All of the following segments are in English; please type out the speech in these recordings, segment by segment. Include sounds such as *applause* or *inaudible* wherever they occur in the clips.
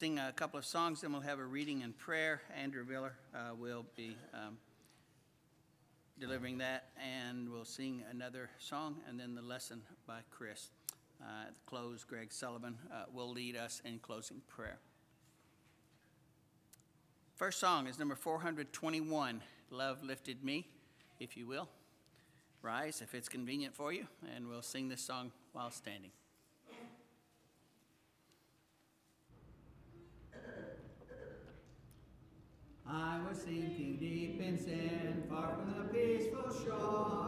sing a couple of songs, then we'll have a reading and prayer. Andrew Miller uh, will be um, delivering that, and we'll sing another song, and then the lesson by Chris. Uh, at the close, Greg Sullivan uh, will lead us in closing prayer. First song is number 421, Love Lifted Me, if you will. Rise if it's convenient for you, and we'll sing this song while standing. I was sinking deep in sin, far from the peaceful shore.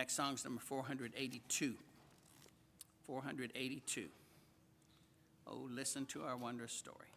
next song is number 482. 482. Oh, listen to our wondrous story.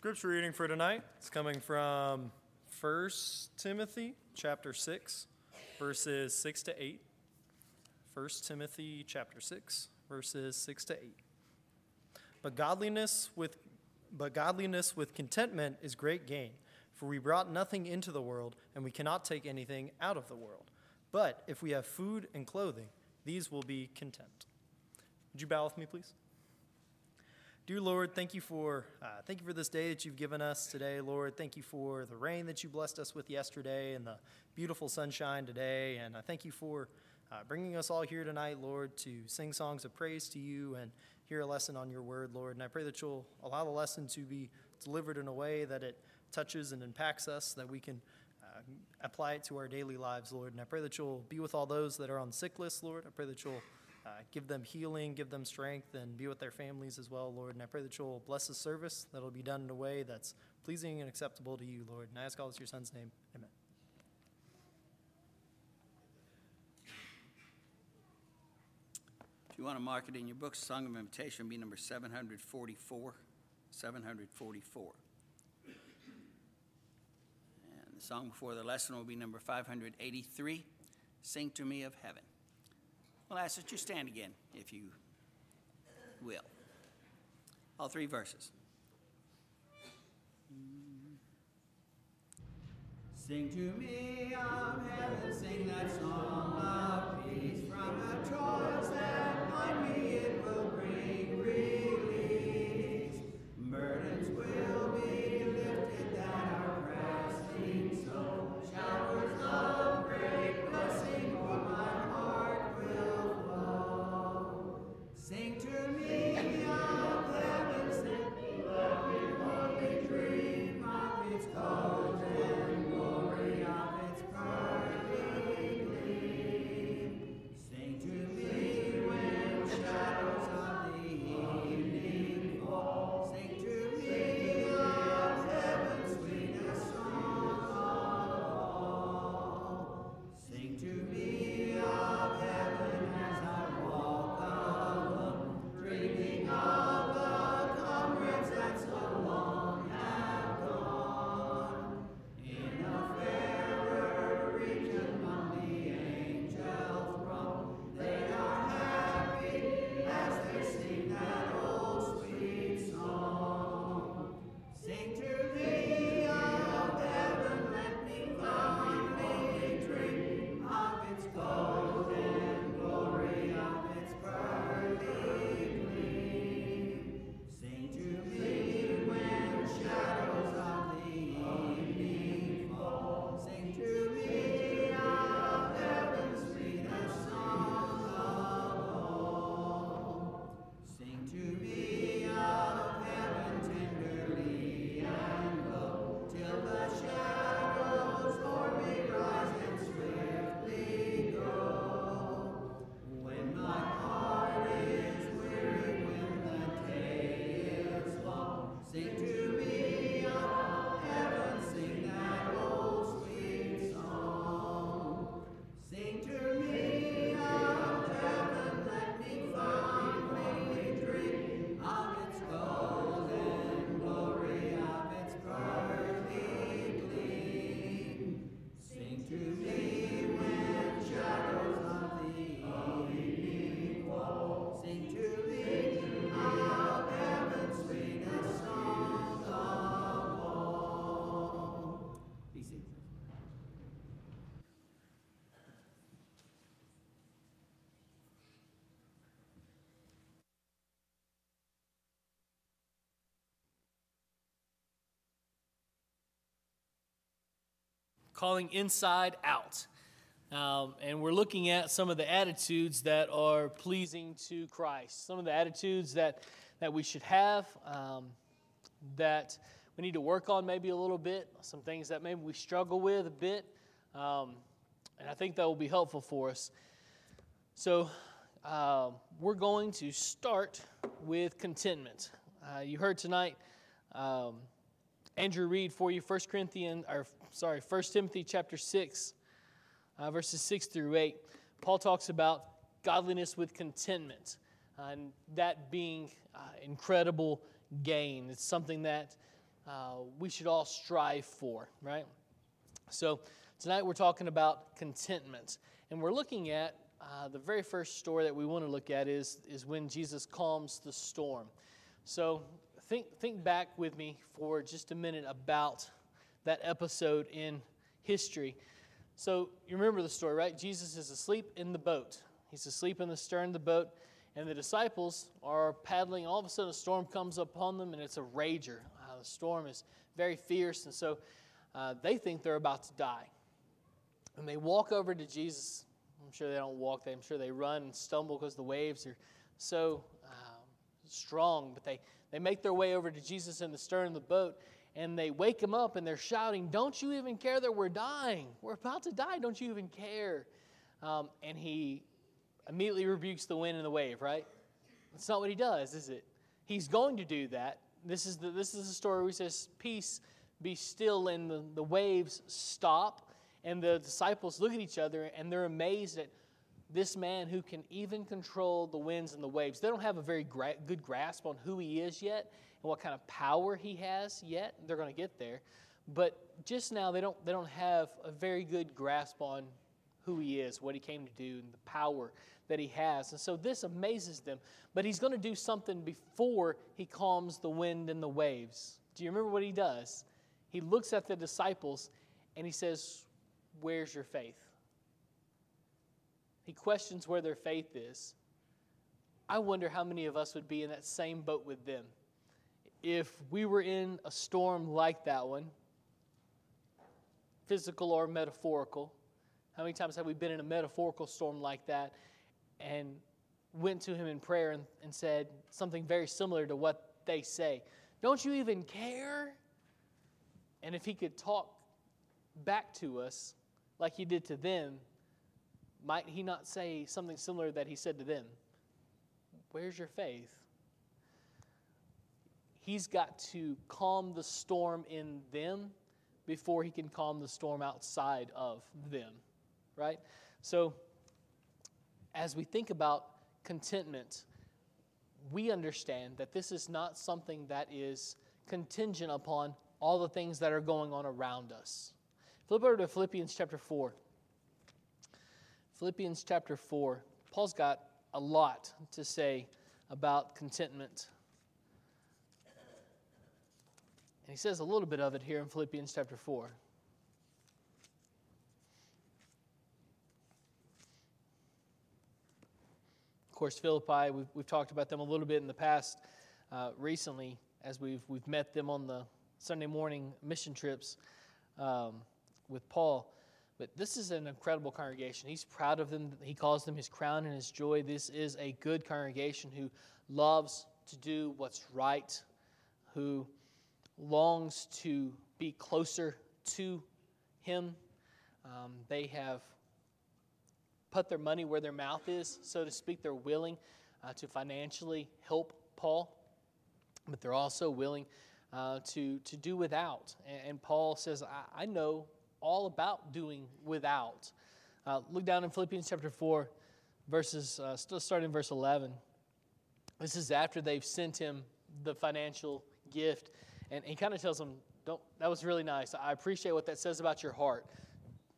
Scripture reading for tonight is coming from 1 Timothy chapter 6, verses 6 to 8. 1 Timothy chapter 6, verses 6 to 8. But godliness with but godliness with contentment is great gain, for we brought nothing into the world, and we cannot take anything out of the world. But if we have food and clothing, these will be content. Would you bow with me, please? Dear Lord, thank you for uh, thank you for this day that you've given us today, Lord. Thank you for the rain that you blessed us with yesterday and the beautiful sunshine today. And I thank you for uh, bringing us all here tonight, Lord, to sing songs of praise to you and hear a lesson on your word, Lord. And I pray that you'll allow the lesson to be delivered in a way that it touches and impacts us, that we can uh, apply it to our daily lives, Lord. And I pray that you'll be with all those that are on sick list, Lord. I pray that you'll uh, give them healing, give them strength, and be with their families as well, Lord. And I pray that you'll bless the service, that it'll be done in a way that's pleasing and acceptable to you, Lord. And I ask all this in your son's name. Amen. If you want to mark it in your book, Song of Invitation be number 744. 744. And the song before the lesson will be number 583, Sing to Me of Heaven. We'll ask that you stand again, if you will. All three verses. Sing to me of heaven, sing that song calling Inside Out. Um, and we're looking at some of the attitudes that are pleasing to Christ, some of the attitudes that, that we should have, um, that we need to work on maybe a little bit, some things that maybe we struggle with a bit. Um, and I think that will be helpful for us. So, uh, we're going to start with contentment. Uh, you heard tonight um, Andrew read for you 1 Corinthians, or sorry, 1 Timothy chapter 6, uh, verses 6 through 8. Paul talks about godliness with contentment, uh, and that being uh, incredible gain. It's something that uh, we should all strive for, right? So tonight we're talking about contentment, and we're looking at uh, the very first story that we want to look at is, is when Jesus calms the storm. So think, think back with me for just a minute about that episode in history. So you remember the story, right? Jesus is asleep in the boat. He's asleep in the stern of the boat, and the disciples are paddling. All of a sudden, a storm comes upon them, and it's a rager. Uh, the storm is very fierce, and so uh, they think they're about to die. And they walk over to Jesus. I'm sure they don't walk, I'm sure they run and stumble because the waves are so um, strong, but they, they make their way over to Jesus in the stern of the boat and they wake him up and they're shouting, Don't you even care that we're dying? We're about to die. Don't you even care? Um, and he immediately rebukes the wind and the wave, right? That's not what he does, is it? He's going to do that. This is the, this is the story where he says, Peace, be still, and the, the waves stop. And the disciples look at each other and they're amazed at this man who can even control the winds and the waves. They don't have a very gra- good grasp on who he is yet and what kind of power he has yet. They're going to get there. But just now, they don't, they don't have a very good grasp on who he is, what he came to do, and the power that he has. And so this amazes them. But he's going to do something before he calms the wind and the waves. Do you remember what he does? He looks at the disciples and he says, Where's your faith? He questions where their faith is. I wonder how many of us would be in that same boat with them if we were in a storm like that one, physical or metaphorical, how many times have we been in a metaphorical storm like that and went to him in prayer and, and said something very similar to what they say? Don't you even care? And if he could talk back to us like he did to them, might he not say something similar that he said to them? Where's your faith? He's got to calm the storm in them before he can calm the storm outside of them, right? So, as we think about contentment, we understand that this is not something that is contingent upon all the things that are going on around us. Flip over to Philippians chapter 4. Philippians chapter 4. Paul's got a lot to say about contentment. And he says a little bit of it here in Philippians chapter 4. Of course, Philippi, we've, we've talked about them a little bit in the past uh, recently as we've, we've met them on the Sunday morning mission trips um, with Paul. But this is an incredible congregation. He's proud of them. He calls them his crown and his joy. This is a good congregation who loves to do what's right, who longs to be closer to Him. Um, they have put their money where their mouth is, so to speak. They're willing uh, to financially help Paul, but they're also willing uh, to, to do without. And, and Paul says, I, I, know all about doing without. Uh, look down in Philippians chapter 4, verses, uh, still starting in verse 11. This is after they've sent him the financial gift. And he kind of tells them, Don't, that was really nice. I appreciate what that says about your heart.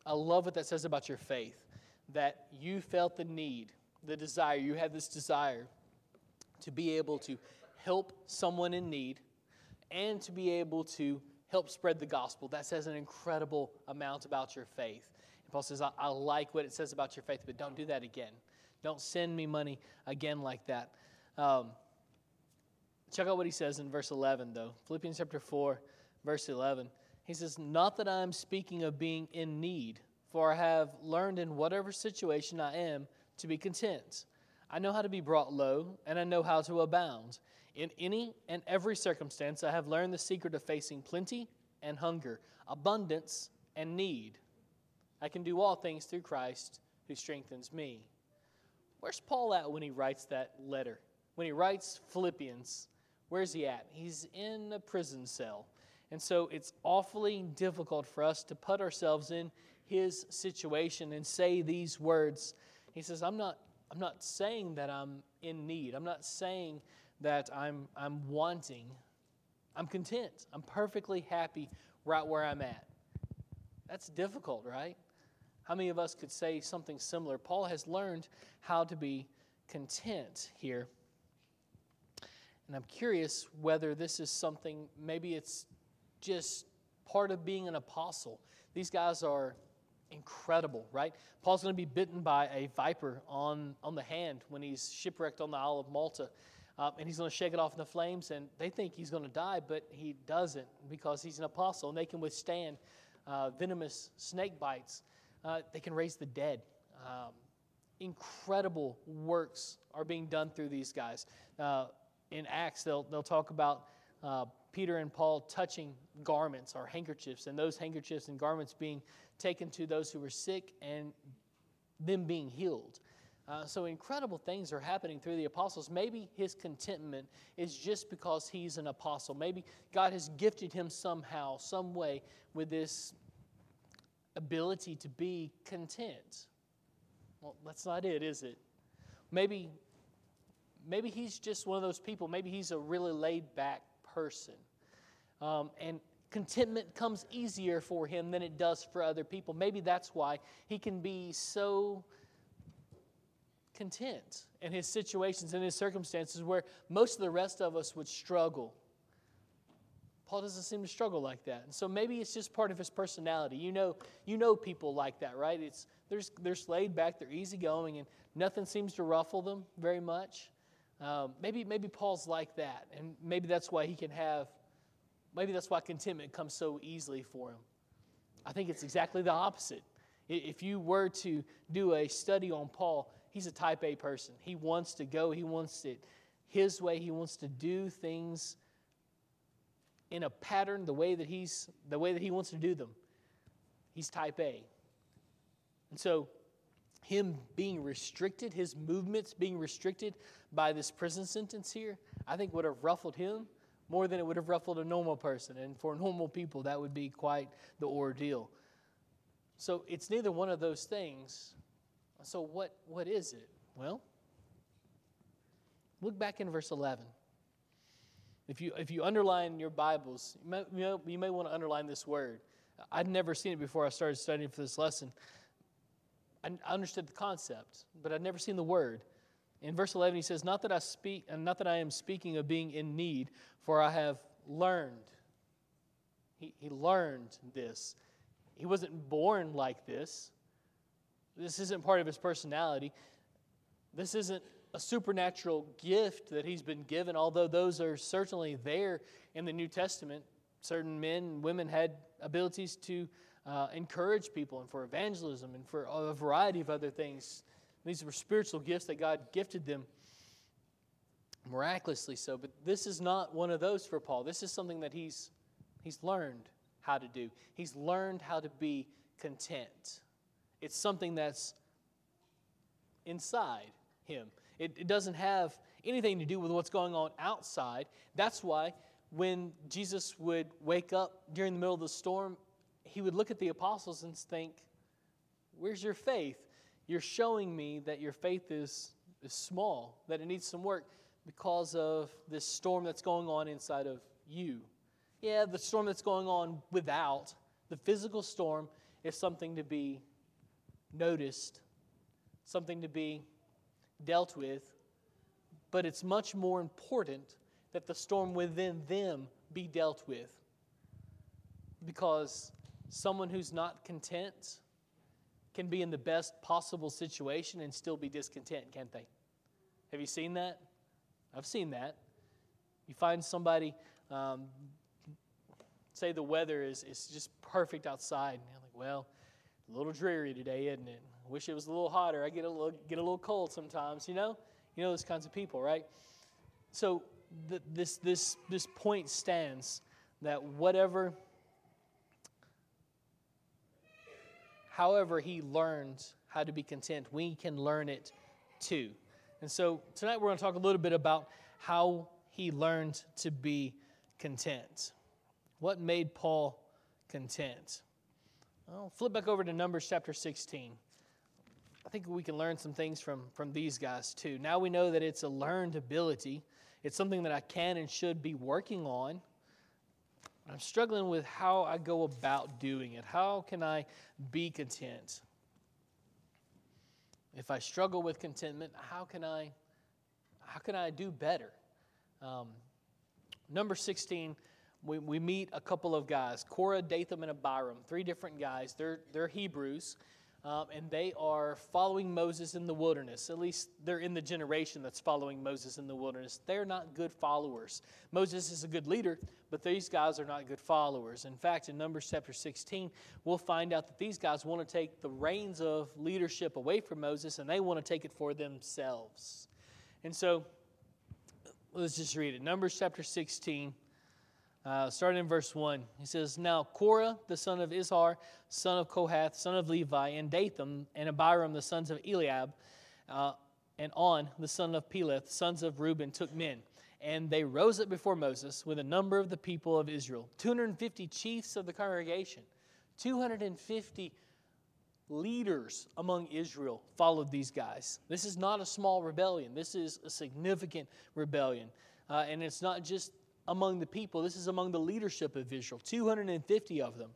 I love what that says about your faith, that you felt the need, the desire, you had this desire to be able to help someone in need and to be able to help spread the gospel. That says an incredible amount about your faith. And Paul says, I, I like what it says about your faith, but don't do that again. Don't send me money again like that. Um, Check out what he says in verse 11, though. Philippians chapter 4, verse 11. He says, Not that I am speaking of being in need, for I have learned in whatever situation I am to be content. I know how to be brought low, and I know how to abound. In any and every circumstance, I have learned the secret of facing plenty and hunger, abundance and need. I can do all things through Christ who strengthens me. Where's Paul at when he writes that letter? When he writes Philippians, Where's he at? He's in a prison cell. And so it's awfully difficult for us to put ourselves in his situation and say these words. He says, I'm not, I'm not saying that I'm in need. I'm not saying that I'm, I'm wanting I'm content. I'm perfectly happy right where I'm at. That's difficult, right? How many of us could say something similar? Paul has learned how to be content here. And I'm curious whether this is something, maybe it's just part of being an apostle. These guys are incredible, right? Paul's going to be bitten by a viper on, on the hand when he's shipwrecked on the Isle of Malta. Um, and he's going to shake it off in the flames, and they think he's going to die, but he doesn't because he's an apostle, and they can withstand uh, venomous snake bites. Uh, they can raise the dead. Um, incredible works are being done through these guys. Uh, in Acts, they'll, they'll talk about uh, Peter and Paul touching garments or handkerchiefs, and those handkerchiefs and garments being taken to those who were sick and them being healed. Uh, so incredible things are happening through the apostles. Maybe his contentment is just because he's an apostle. Maybe God has gifted him somehow, some way, with this ability to be content. Well, that's not it, is it? Maybe, maybe he's just one of those people. Maybe he's a really laid back person. Um, and contentment comes easier for him than it does for other people. Maybe that's why he can be so content in his situations and his circumstances where most of the rest of us would struggle. Paul doesn't seem to struggle like that. And so maybe it's just part of his personality. You know, you know people like that, right? It's they're, they're laid back, they're easygoing, and nothing seems to ruffle them very much. Um, maybe, maybe Paul's like that, and maybe that's why he can have, maybe that's why contentment comes so easily for him. I think it's exactly the opposite. If you were to do a study on Paul, he's a type A person. He wants to go, he wants it his way, he wants to do things in a pattern the way that he's the way that he wants to do them. He's type A. And so him being restricted, his movements being restricted by this prison sentence here, I think would have ruffled him more than it would have ruffled a normal person. And for normal people, that would be quite the ordeal. So it's neither one of those things. So what, what is it? Well, look back in verse 11. If you, if you underline your Bibles, you may, you, may, you may want to underline this word. I'd never seen it before I started studying for this lesson. I understood the concept, but I'd never seen the word. In verse 11, he says, Not that I speak, and not that I am speaking of being in need, for I have learned. He, he learned this. He wasn't born like this. This isn't part of his personality. This isn't a supernatural gift that he's been given, although those are certainly there in the New Testament. Certain men and women had abilities to uh, encourage people and for evangelism and for a variety of other things. These were spiritual gifts that God gifted them miraculously so. But this is not one of those for Paul. This is something that he's, he's learned how to do. He's learned how to be content. It's something that's inside him. It, it doesn't have anything to do with what's going on outside. That's why when Jesus would wake up during the middle of the storm he would look at the apostles and think, Where's your faith? You're showing me that your faith is, is small, that it needs some work because of this storm that's going on inside of you. Yeah, the storm that's going on without, the physical storm, is something to be noticed, something to be dealt with, but it's much more important that the storm within them be dealt with because someone who's not content can be in the best possible situation and still be discontent, can't they? Have you seen that? I've seen that. You find somebody, um, say the weather is, is just perfect outside, and you're like, well, a little dreary today, isn't it? Wish it was a little hotter. I get a little, get a little cold sometimes, you know? You know those kinds of people, right? So the, this, this, this point stands that whatever however he learned how to be content, we can learn it too. And so tonight we're going to talk a little bit about how he learned to be content. What made Paul content? Well, flip back over to Numbers chapter 16. I think we can learn some things from, from these guys too. Now we know that it's a learned ability, it's something that I can and should be working on. I'm struggling with how I go about doing it. How can I be content? If I struggle with contentment, how can I, how can I do better? Um, number 16, we, we meet a couple of guys, Korah, Dathan, and Abiram, three different guys. They're, they're Hebrews, um, and they are following Moses in the wilderness. At least they're in the generation that's following Moses in the wilderness. They're not good followers. Moses is a good leader, but these guys are not good followers. In fact, in Numbers chapter 16, we'll find out that these guys want to take the reins of leadership away from Moses and they want to take it for themselves. And so, let's just read it. Numbers chapter 16. Uh, starting in verse 1, he says, Now Korah, the son of Izhar, son of Kohath, son of Levi, and Dathan, and Abiram, the sons of Eliab, uh, and On, the son of Peleth, sons of Reuben, took men. And they rose up before Moses with a number of the people of Israel 250 chiefs of the congregation, 250 leaders among Israel followed these guys. This is not a small rebellion, this is a significant rebellion. Uh, and it's not just among the people, this is among the leadership of Israel 250 of them.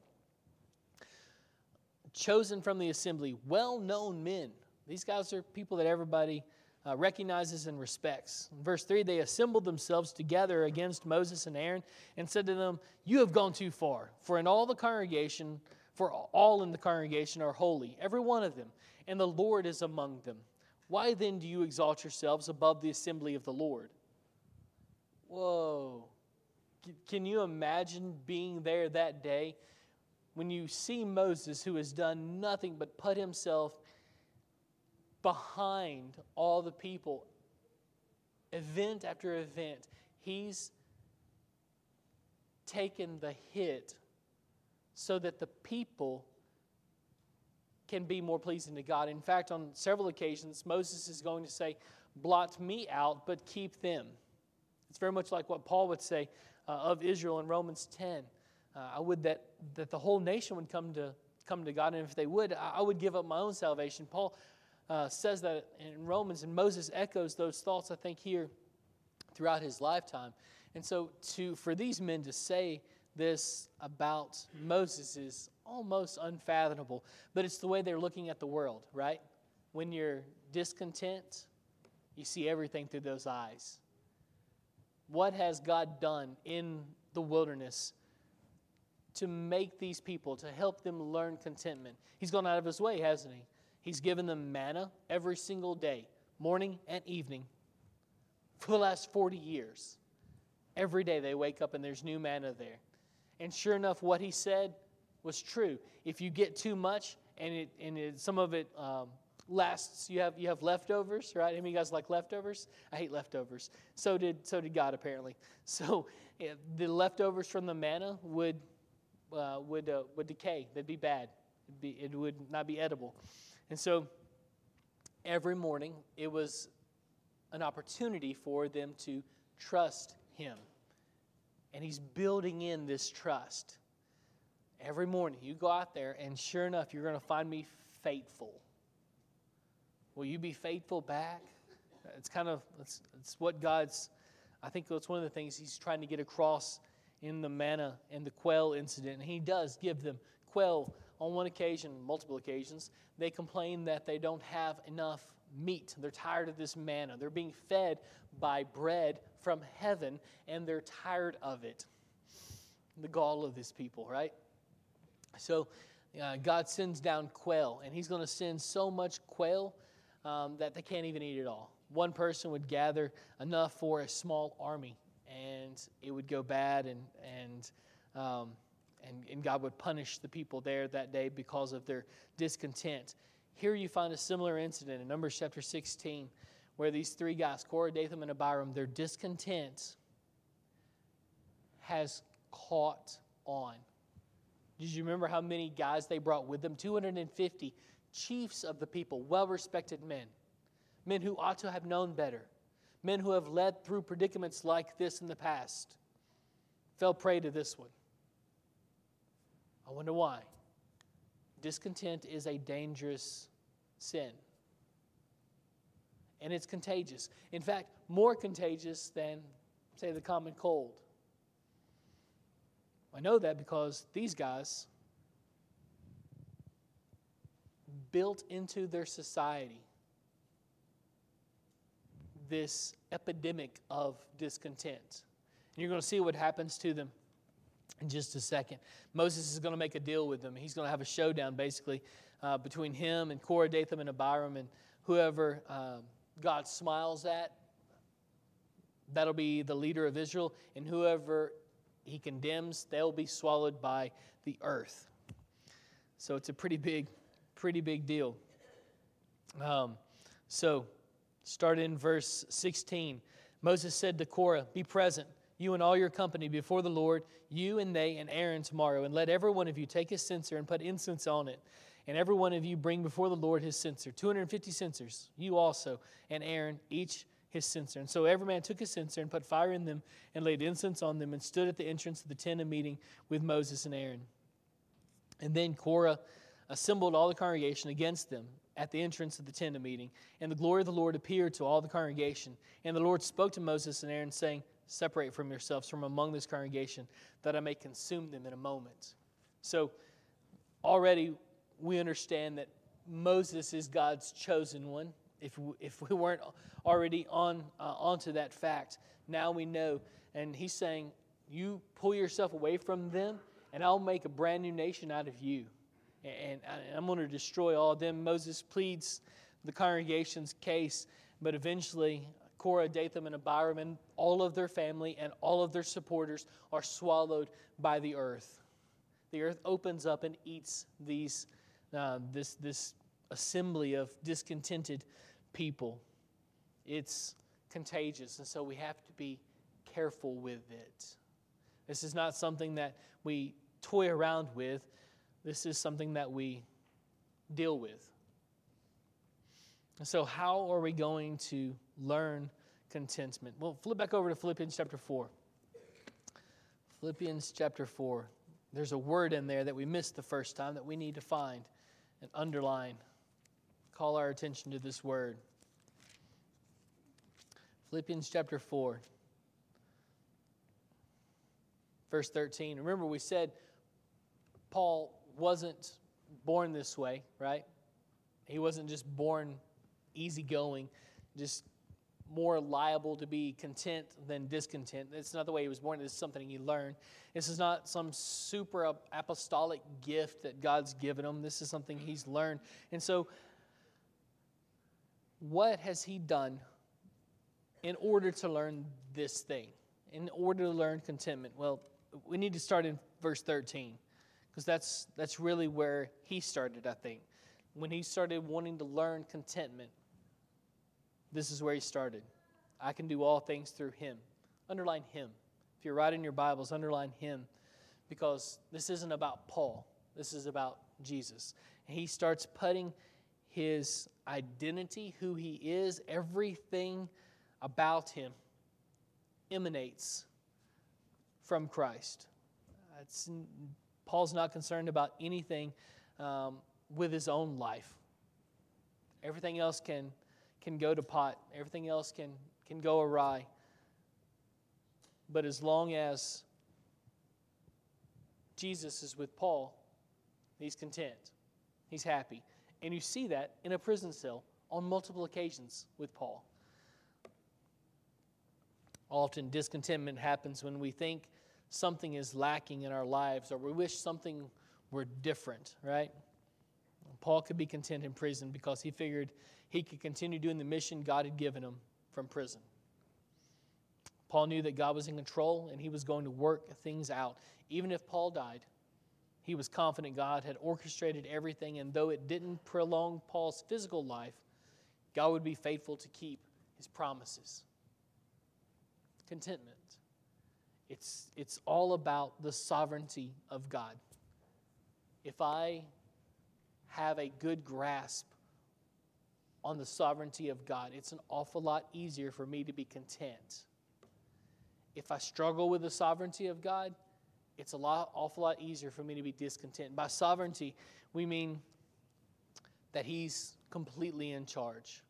Chosen from the assembly, well known men. These guys are people that everybody uh, recognizes and respects. In verse 3 they assembled themselves together against Moses and Aaron and said to them, You have gone too far, for in all the congregation, for all in the congregation are holy, every one of them, and the Lord is among them. Why then do you exalt yourselves above the assembly of the Lord? Whoa. Can you imagine being there that day when you see Moses, who has done nothing but put himself behind all the people, event after event? He's taken the hit so that the people can be more pleasing to God. In fact, on several occasions, Moses is going to say, Blot me out, but keep them. It's very much like what Paul would say uh, of Israel in Romans 10. Uh, I would that, that the whole nation would come to, come to God, and if they would, I, I would give up my own salvation. Paul uh, says that in Romans, and Moses echoes those thoughts, I think, here throughout his lifetime. And so, to, for these men to say this about Moses is almost unfathomable, but it's the way they're looking at the world, right? When you're discontent, you see everything through those eyes. What has God done in the wilderness to make these people, to help them learn contentment? He's gone out of his way, hasn't he? He's given them manna every single day, morning and evening, for the last 40 years. Every day they wake up and there's new manna there. And sure enough, what he said was true. If you get too much and, it, and it, some of it um, lasts. You have you have leftovers, right? Any of you guys like leftovers? I hate leftovers. So did so did God apparently. *laughs* So yeah, the leftovers from the manna would uh, would uh, would decay. They'd be bad. Be, it would not be edible. And so every morning it was an opportunity for them to trust Him. And He's building in this trust. Every morning you go out there, and sure enough, you're going to find me faithful. Will you be faithful back? It's kind of it's, it's what God's. I think that's one of the things He's trying to get across in the manna and the quail incident. And He does give them quail on one occasion, multiple occasions. They complain that they don't have enough meat. They're tired of this manna. They're being fed by bread from heaven, and they're tired of it. The gall of this people, right? So uh, God sends down quail, and He's going to send so much quail um, that they can't even eat it all. One person would gather enough for a small army, and it would go bad, and and um, and, and God would punish the people there that day because of their discontent. Here you find a similar incident in Numbers chapter 16, where these three guys, Korah, Dathan, and Abiram, their discontent has caught on. Did you remember how many guys they brought with them? 250 chiefs of the people, well respected men, men who ought to have known better, men who have led through predicaments like this in the past, fell prey to this one. I wonder why. Discontent is a dangerous sin. And it's contagious. In fact, more contagious than, say, the common cold. I know that because these guys built into their society this epidemic of discontent. And you're going to see what happens to them in just a second. Moses is going to make a deal with them. He's going to have a showdown, basically, uh, between him and Korah, Dathan, and Abiram, and whoever um, God smiles at, that'll be the leader of Israel, and whoever he condemns, they'll be swallowed by the earth. So it's a pretty big, pretty big deal. Um, so, start in verse 16. Moses said to Korah, Be present you and all your company before the Lord, you and they and Aaron tomorrow, and let every one of you take his censer and put incense on it. And every one of you bring before the Lord his censer, 250 censers, you also, and Aaron, each his censer. And so every man took his censer and put fire in them and laid incense on them and stood at the entrance of the tent of meeting with Moses and Aaron. And then Korah assembled all the congregation against them at the entrance of the tent of meeting. And the glory of the Lord appeared to all the congregation. And the Lord spoke to Moses and Aaron, saying, Separate from yourselves from among this congregation, that I may consume them in a moment. So, already we understand that Moses is God's chosen one. If we, if we weren't already on uh, onto that fact, now we know. And he's saying, "You pull yourself away from them, and I'll make a brand new nation out of you, and, and I'm going to destroy all of them." Moses pleads the congregation's case, but eventually Korah, Dathan, and Abiram, and all of their family and all of their supporters are swallowed by the earth. The earth opens up and eats these, uh, this, this assembly of discontented people. It's contagious, and so we have to be careful with it. This is not something that we toy around with, this is something that we deal with. So, how are we going to learn contentment? Well, flip back over to Philippians chapter 4. Philippians chapter 4. There's a word in there that we missed the first time that we need to find and underline. Call our attention to this word. Philippians chapter 4, verse 13. Remember, we said Paul wasn't born this way, right? He wasn't just born easygoing, just more liable to be content than discontent. It's not the way he was born, This is something he learned. This is not some super apostolic gift that God's given him. This is something he's learned. And so, what has he done in order to learn this thing? In order to learn contentment? Well, we need to start in verse 13 because that's, that's really where he started, I think. When he started wanting to learn contentment, this is where he started. I can do all things through him. Underline him. If you're writing your Bibles, underline him because this isn't about Paul. This is about Jesus. And he starts putting his identity, who he is, everything about him emanates from Christ. It's, Paul's not concerned about anything um, with his own life. Everything else can can go to pot, everything else can, can go awry. But as long as Jesus is with Paul, he's content, he's happy. And you see that in a prison cell on multiple occasions with Paul. Often discontentment happens when we think something is lacking in our lives or we wish something were different, right? Paul could be content in prison because he figured he could continue doing the mission God had given him from prison. Paul knew that God was in control and he was going to work things out. Even if Paul died, he was confident God had orchestrated everything, and though it didn't prolong Paul's physical life, God would be faithful to keep his promises. Contentment. It's, it's all about the sovereignty of God. If I have a good grasp on the sovereignty of God, it's an awful lot easier for me to be content. If I struggle with the sovereignty of God, it's a lot, awful lot easier for me to be discontent. By sovereignty, we mean that He's completely in charge.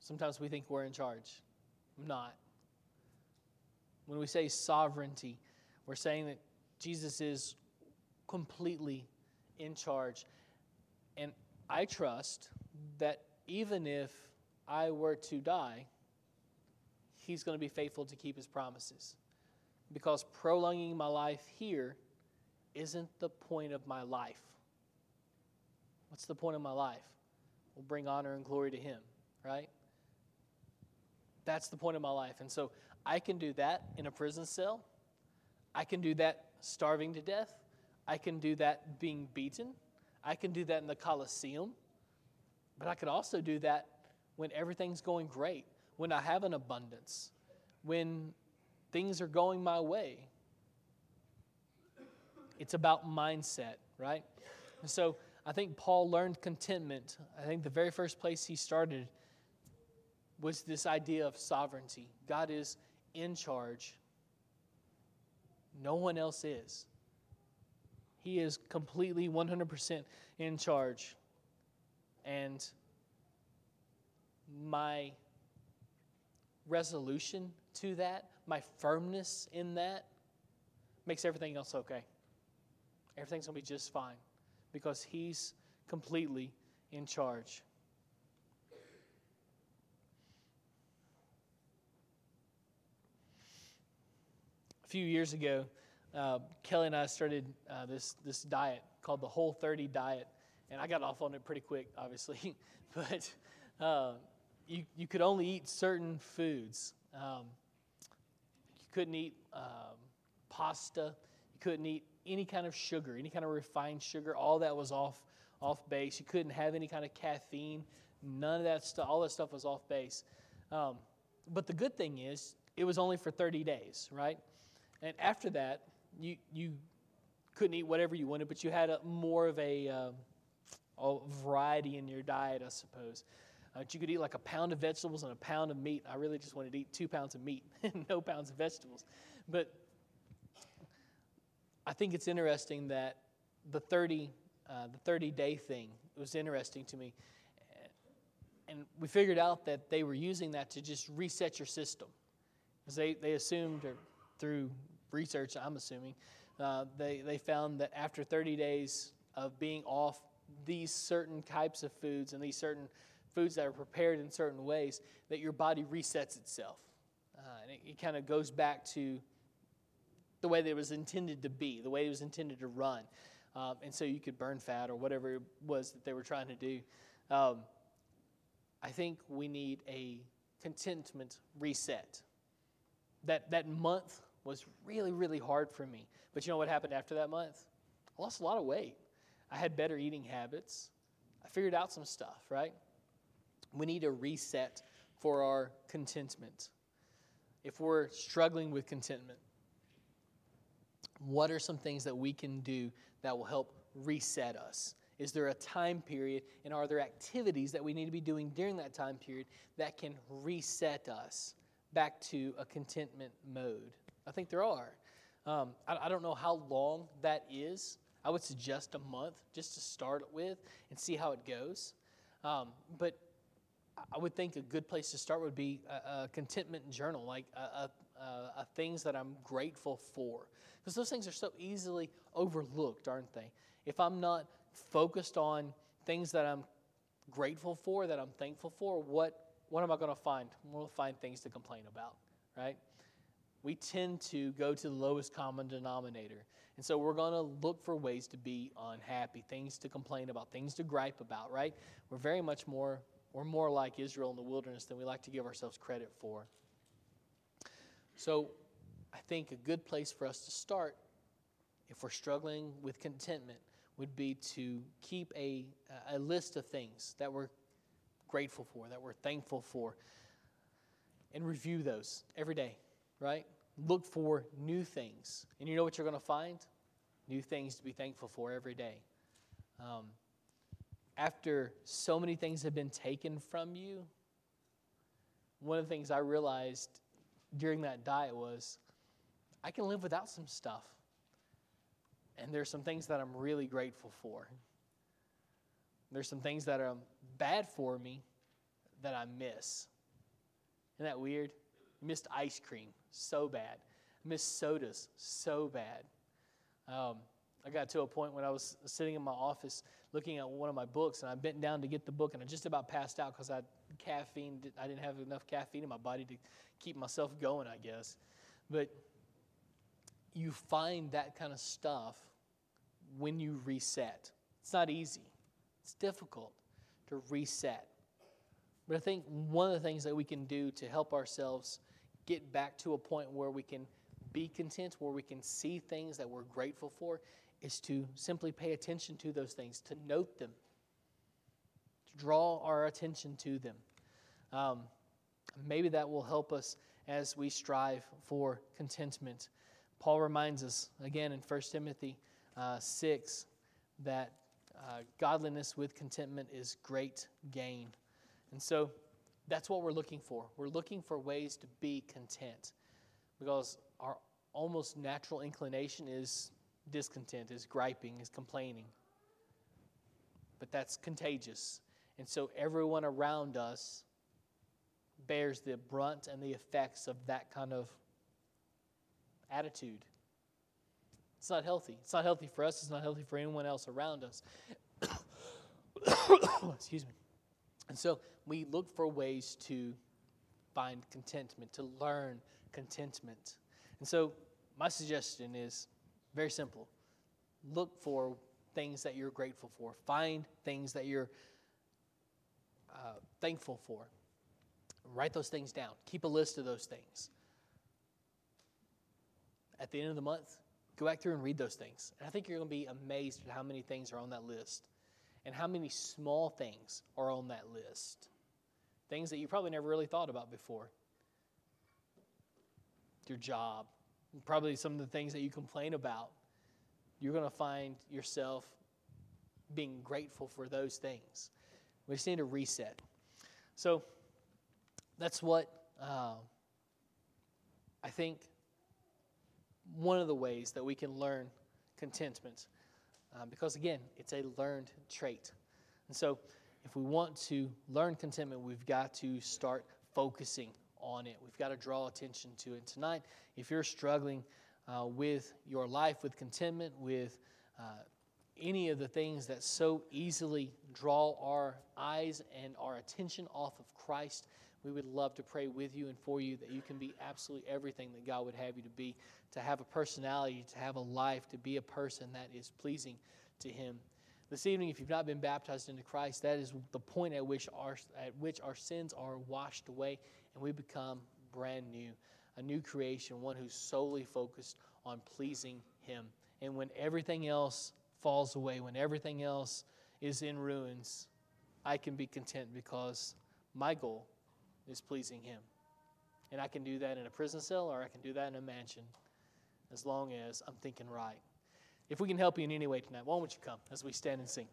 Sometimes we think we're in charge. I'm not. When we say sovereignty, We're saying that Jesus is completely in charge. And I trust that even if I were to die, He's going to be faithful to keep His promises. Because prolonging my life here isn't the point of my life. What's the point of my life? We'll bring honor and glory to Him, right? That's the point of my life. And so I can do that in a prison cell. I can do that starving to death. I can do that being beaten. I can do that in the Colosseum. But I could also do that when everything's going great, when I have an abundance, when things are going my way. It's about mindset, right? And so I think Paul learned contentment. I think the very first place he started was this idea of sovereignty. God is in charge, no one else is. He is completely 100% in charge. And my resolution to that, my firmness in that, makes everything else okay. Everything's going to be just fine because He's completely in charge. A few years ago, uh, Kelly and I started uh, this, this diet called the Whole 30 diet. And I got off on it pretty quick, obviously. *laughs* but uh, you, you could only eat certain foods. Um, you couldn't eat um, pasta. You couldn't eat any kind of sugar, any kind of refined sugar. All that was off, off base. You couldn't have any kind of caffeine. None of that stuff, all that stuff was off base. Um, but the good thing is, it was only for 30 days, right? And after that, you, you couldn't eat whatever you wanted, but you had a, more of a, uh, a variety in your diet, I suppose. Uh, you could eat like a pound of vegetables and a pound of meat. I really just wanted to eat two pounds of meat *laughs* and no pounds of vegetables. But I think it's interesting that the 30, uh, the 30 day thing was interesting to me. And we figured out that they were using that to just reset your system. Because they, they assumed, or through research, I'm assuming, uh, they, they found that after 30 days of being off these certain types of foods and these certain foods that are prepared in certain ways, that your body resets itself. Uh, and it, it kind of goes back to the way that it was intended to be, the way it was intended to run. Um, and so you could burn fat or whatever it was that they were trying to do. Um, I think we need a contentment reset. That, that month was really, really hard for me. But you know what happened after that month? I lost a lot of weight. I had better eating habits. I figured out some stuff, right? We need a reset for our contentment. If we're struggling with contentment, what are some things that we can do that will help reset us? Is there a time period, and are there activities that we need to be doing during that time period that can reset us back to a contentment mode? I think there are. Um, I, I don't know how long that is. I would suggest a month just to start with and see how it goes. Um, but I would think a good place to start would be a, a contentment journal, like a, a, things that I'm grateful for. Because those things are so easily overlooked, aren't they? If I'm not focused on things that I'm grateful for, that I'm thankful for, what, what am I going to find? To find things to complain about, right? We tend to go to the lowest common denominator. And so we're going to look for ways to be unhappy, things to complain about, things to gripe about, right? We're very much more, we're more like Israel in the wilderness than we like to give ourselves credit for. So I think a good place for us to start, if we're struggling with contentment, would be to keep a, a list of things that we're grateful for, that we're thankful for, and review those every day right? Look for new things. And you know what you're going to find? New things to be thankful for every day. Um, after so many things have been taken from you, one of the things I realized during that diet was I can live without some stuff. And there's some things that I'm really grateful for. There's some things that are bad for me that I miss. Isn't that weird? Missed ice cream so bad. missed sodas so bad. Um, I got to a point when I was sitting in my office looking at one of my books, and I bent down to get the book, and I just about passed out because I caffeine. I didn't have enough caffeine in my body to keep myself going, I guess. But you find that kind of stuff when you reset. It's not easy. It's difficult to reset. But I think one of the things that we can do to help ourselves get back to a point where we can be content, where we can see things that we're grateful for, is to simply pay attention to those things, to note them, to draw our attention to them. Um, maybe that will help us as we strive for contentment. Paul reminds us again in 1 Timothy uh, 6 that uh, godliness with contentment is great gain. And so that's what we're looking for. We're looking for ways to be content because our almost natural inclination is discontent, is griping, is complaining. But that's contagious. And so everyone around us bears the brunt and the effects of that kind of attitude. It's not healthy. It's not healthy for us. It's not healthy for anyone else around us. *coughs* Excuse me. And so we look for ways to find contentment, to learn contentment. And so my suggestion is very simple look for things that you're grateful for, find things that you're uh, thankful for. Write those things down, keep a list of those things. At the end of the month, go back through and read those things. And I think you're going to be amazed at how many things are on that list and how many small things are on that list. Things that you probably never really thought about before. Your job, probably some of the things that you complain about. You're going to find yourself being grateful for those things. We just need to reset. So that's what uh, I think one of the ways that we can learn contentment. Uh, because again, it's a learned trait. And so, if we want to learn contentment, we've got to start focusing on it. We've got to draw attention to it. Tonight, if you're struggling uh, with your life, with contentment, with uh, any of the things that so easily draw our eyes and our attention off of Christ, we would love to pray with you and for you that you can be absolutely everything that God would have you to be, to have a personality, to have a life, to be a person that is pleasing to Him. This evening, if you've not been baptized into Christ, that is the point at which our, at which our sins are washed away and we become brand new, a new creation, one who's solely focused on pleasing Him. And when everything else falls away, when everything else is in ruins, I can be content because my goal is pleasing Him. And I can do that in a prison cell or I can do that in a mansion as long as I'm thinking right. If we can help you in any way tonight, why don't you come as we stand and sing?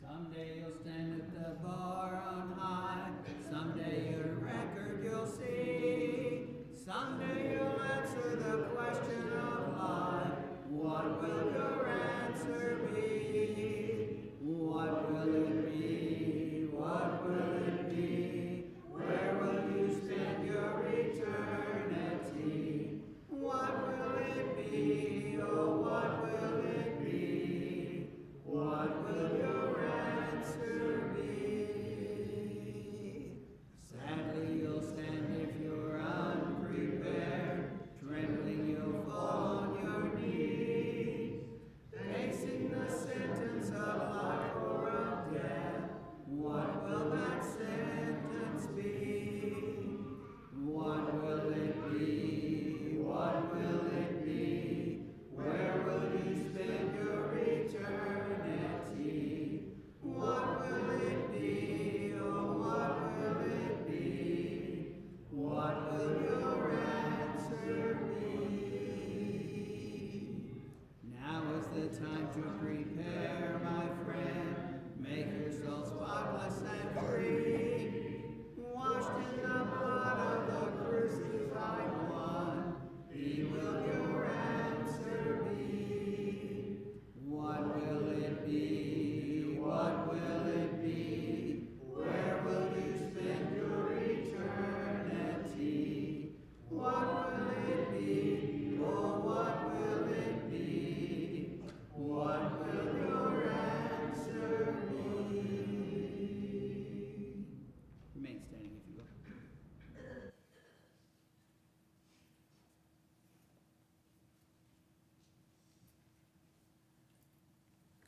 Someday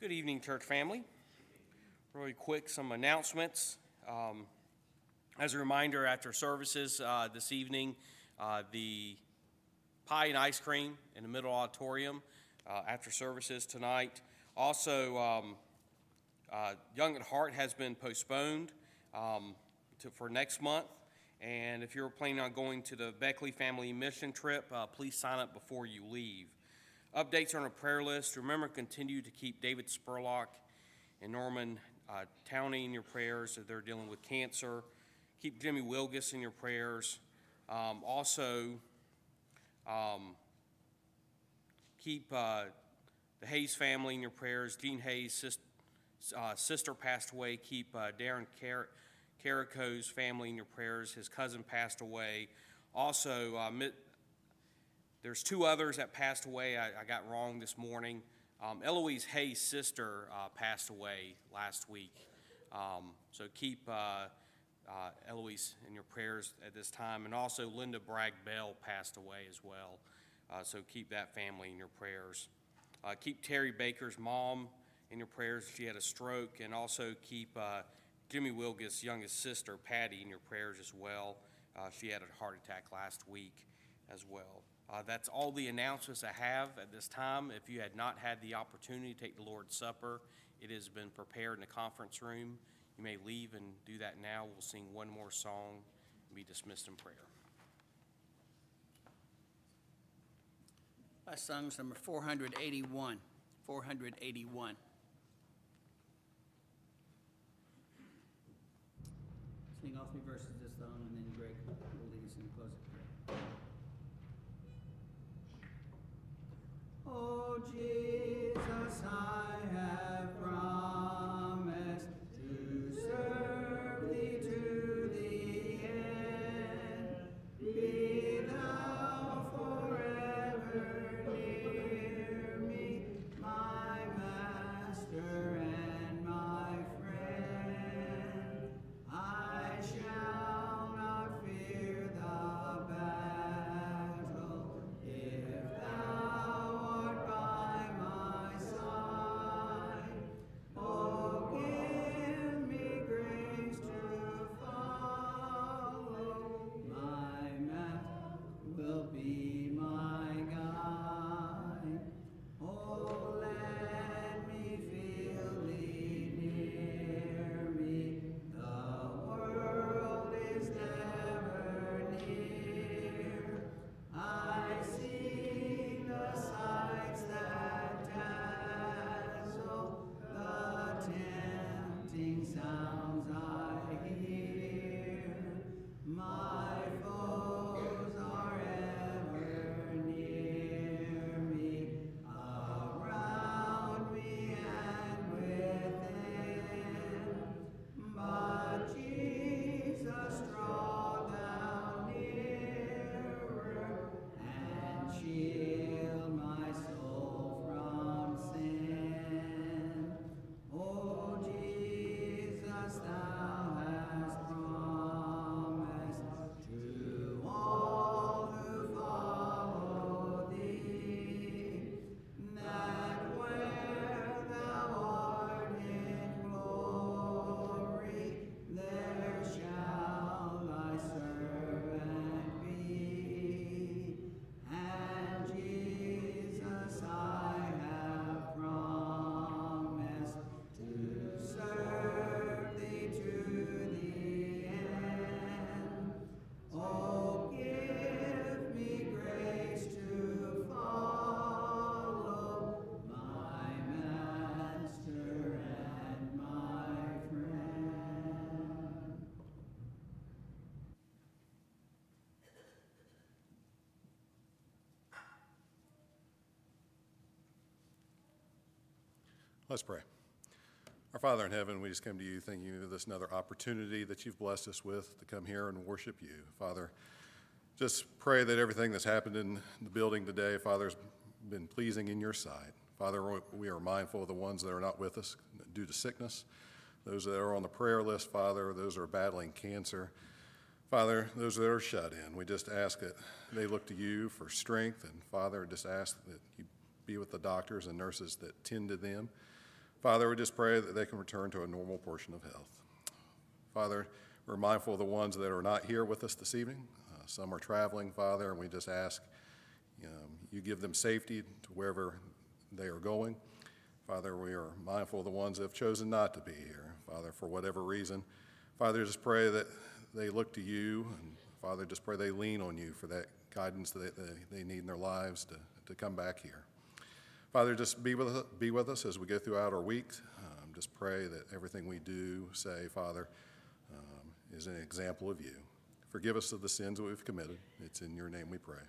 Good evening, church family. Really quick, some announcements. Um, As a reminder, after services uh, this evening, uh, the pie and ice cream in the middle auditorium uh, after services tonight. Also, um, uh, Young at Heart has been postponed um, to, for next month. And if you're planning on going to the Beckley Family Mission Trip, uh, please sign up before you leave. Updates on a prayer list. Remember, continue to keep David Spurlock and Norman uh, Towney in your prayers if they're dealing with cancer. Keep Jimmy Wilgus in your prayers. Um, also, um, keep uh, the Hayes family in your prayers. Gene Hayes' sis- uh, sister passed away. Keep uh, Darren Car- Carico's family in your prayers. His cousin passed away. Also, uh, there's two others that passed away. I, I got wrong this morning. Um, Eloise Hayes' sister uh, passed away last week. Um, so keep uh, uh, Eloise in your prayers at this time. And also, Linda Bragg Bell passed away as well. Uh, so keep that family in your prayers. Uh, keep Terry Baker's mom in your prayers. She had a stroke. And also keep uh, Jimmy Wilgus' youngest sister, Patty, in your prayers as well. She had a heart attack last week as well. Uh, that's all the announcements I have at this time. If you had not had the opportunity to take the Lord's Supper, it has been prepared in the conference room. You may leave and do that now. We'll sing one more song and be dismissed in prayer. Last song's number 481. 481. Sing all three verses Oh, Jesus, I have Let's pray. Our Father in heaven, we just come to you thanking you for this another opportunity that you've blessed us with to come here and worship you. Father, just pray that everything that's happened in the building today, Father, has been pleasing in your sight. Father, we are mindful of the ones that are not with us due to sickness, those that are on the prayer list, Father, those that are battling cancer. Father, those that are shut in, we just ask that they look to you for strength. And Father, just ask that you be with the doctors and nurses that tend to them. Father, we just pray that they can return to a normal portion of health. Father, we're mindful of the ones that are not here with us this evening. Uh, Some are traveling, Father, and we just ask um, you give them safety to wherever they are going. Father, we are mindful of the ones that have chosen not to be here, Father, for whatever reason. Father, just pray that they look to you, and Father, just pray they lean on you for that guidance that they, they need in their lives to, to come back here. Father, just be with, be with us as we go throughout our week. Um, just pray that everything we do, say, Father, um, is an example of you. Forgive us of the sins that we've committed. It's in your name we pray.